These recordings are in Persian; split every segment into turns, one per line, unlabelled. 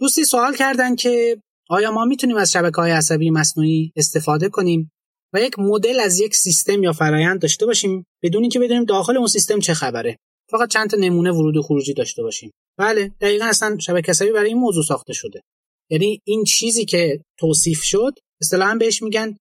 دوستی سوال کردن که آیا ما می‌تونیم از شبکه های عصبی مصنوعی استفاده کنیم و یک مدل از یک سیستم یا فرایند داشته باشیم بدون اینکه بدونیم داخل اون سیستم چه خبره. فقط چند تا نمونه ورود و خروجی داشته باشیم. بله دقیقا اصلا شبکه عصبی برای این موضوع ساخته شده. یعنی این چیزی که توصیف شد اصطلاحا بهش میگن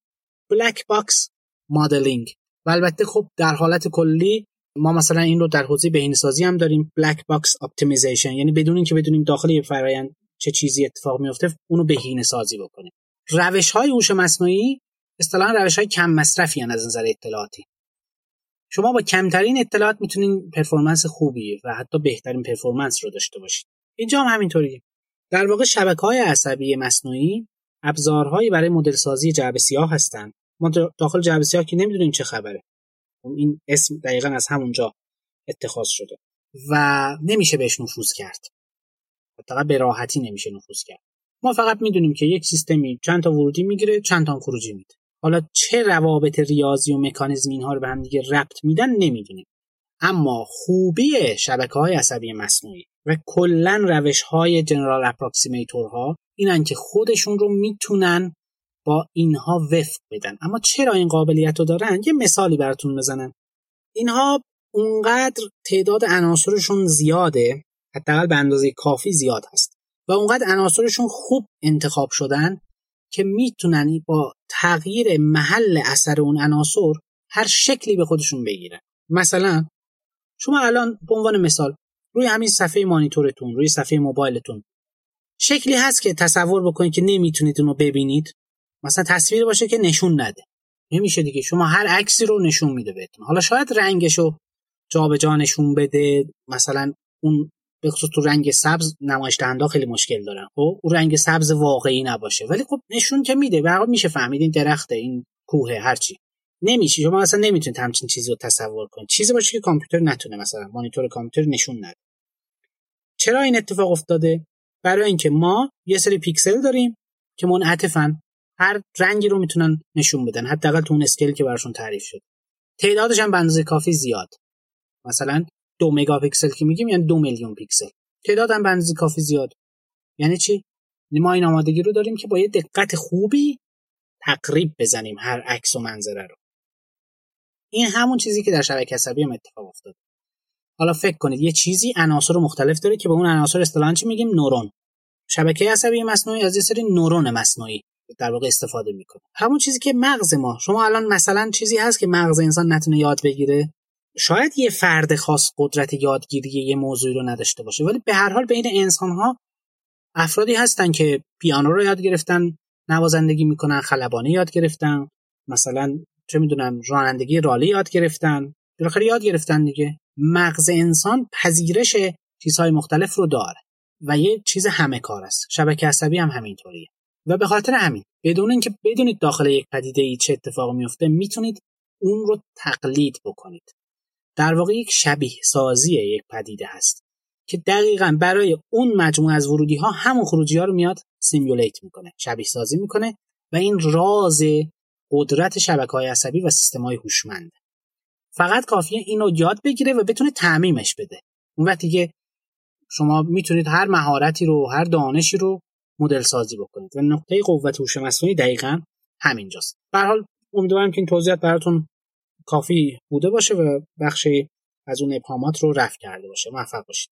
black box modeling و البته خب در حالت کلی ما مثلا این رو در حوزه بهینه‌سازی هم داریم black box optimization یعنی بدون اینکه بدونیم داخل یه فرآیند چه چیزی اتفاق میفته اونو بهینه سازی بکنیم روش های هوش مصنوعی اصطلاحا روش های کم مصرفی از نظر اطلاعاتی. شما با کمترین اطلاعات می‌تونین پرفورمنس خوبی و حتی بهترین پرفورمنس رو داشته باشید اینجا هم همینطوریه در واقع شبکه های عصبی مصنوعی ابزارهایی برای مدل سازی جعبه سیاه هستند. ما داخل جعبه سیاه که نمی‌دونیم چه خبره. این اسم دقیقا از همونجا اتخاذ شده و نمیشه بهش نفوذ کرد. حداقل به راحتی نمیشه نفوذ کرد. ما فقط می‌دونیم که یک سیستمی چند تا ورودی می‌گیره چند تا خروجی میده. حالا چه روابط ریاضی و مکانیزم اینها رو به هم دیگه ربط میدن نمی‌دونیم. اما خوبی شبکه های عصبی مصنوعی و کلا روش های جنرال اپراکسیمیتورها اینن که خودشون رو می‌تونن با اینها وفق بدن. اما چرا این قابلیت رو دارن؟ یه مثالی براتون بزنم. اینها اونقدر تعداد عناصرشون زیاده حداقل به اندازه کافی زیاد هست. و اونقدر عناصرشون خوب انتخاب شدن که می‌تونن با تغییر محل اثر اون عناصر هر شکلی به خودشون بگیرن مثلا شما الان به عنوان مثال روی همین صفحه مانیتورتون روی صفحه موبایلتون شکلی هست که تصور بکنید که نمی‌تونید اونو ببینید. مثلا تصویر باشه که نشون نده. نمیشه دیگه. شما هر عکسی رو نشون میده بهتون. حالا شاید رنگشو جابجا نشون بده. مثلا اون به خصوص تو رنگ سبز نمایش دهنده خیلی مشکل دارن. خب اون رنگ سبز واقعی نباشه. ولی خب نشون که میده. به میشه فهمید این درخته این کوه هرچی نمیشه. شما اصلا نمی‌تونید همچین چیزی رو تصور کنید. چیزی باشه که کامپیوتر نتونه مثلا مانیتور کامپیوتر نشون نده. چرا این اتفاق افتاده؟ برای اینکه ما یه سری پیکسل داریم که منعطفن. هر رنگی رو می‌تونن نشون بدن. حداقل تو اون scale که براشون تعریف شد. تعدادش هم به اندازه کافی زیاد. مثلا دو مگاپیکسل که میگیم یعنی دو میلیون پیکسل. تعداد هم به کافی زیاد. یعنی چی؟ یعنی ما این آمادگی رو داریم که با یه دقت خوبی تقریب بزنیم هر عکس و منظره رو. این همون چیزی که در شبکه عصبی هم اتفاق افتاده حالا فکر کنید یه چیزی عناصر مختلف داره که به اون عناصر اصطلاحاً چی میگیم؟ نورون. شبکه عصبی مصنوعی از یه سری نورون مصنوعی در واقع استفاده می‌کنه. همون چیزی که مغز ما شما الان مثلا چیزی هست که مغز انسان نتونه یاد بگیره؟ شاید یه فرد خاص قدرت یادگیری یه موضوعی رو نداشته باشه ولی به هر حال بین انسان ها افرادی هستن که پیانو رو یاد گرفتن نوازندگی می‌کنن خلبانی یاد گرفتن مثلا چه می‌دونم رانندگی رالی یاد گرفتن بالاخره یاد گرفتن دیگه. مغز انسان پذیرش چیزهای مختلف رو داره و یه چیز همه کار است. شبکه عصبی هم همینطوریه. و به خاطر همین بدون اینکه بدونید داخل یک پدیده ای چه اتفاقی میفته می‌تونید اون رو تقلید بکنید. در واقع یک شبیه سازی یک پدیده هست که دقیقا برای اون مجموعه از ورودی ها همون خروجی ها رو میاد سیمیولیت می‌کنه شبیه سازی می‌کنه و این راز قدرت شبکه های عصبی و سیستم های هوشمند. فقط کافیه اینو یاد بگیره و بتونه تعمیمش بده. اون وقت دیگه شما می‌تونید هر مهارتی رو هر دانشی رو مدل سازی بکنید. و نقطه قوت هوش مصنوعی دقیقا همینجاست. به حال امیدوارم که این توضیحات براتون کافی بوده باشه و بخشی از اون ابهامات رو رفع کرده باشه. موفق باشید.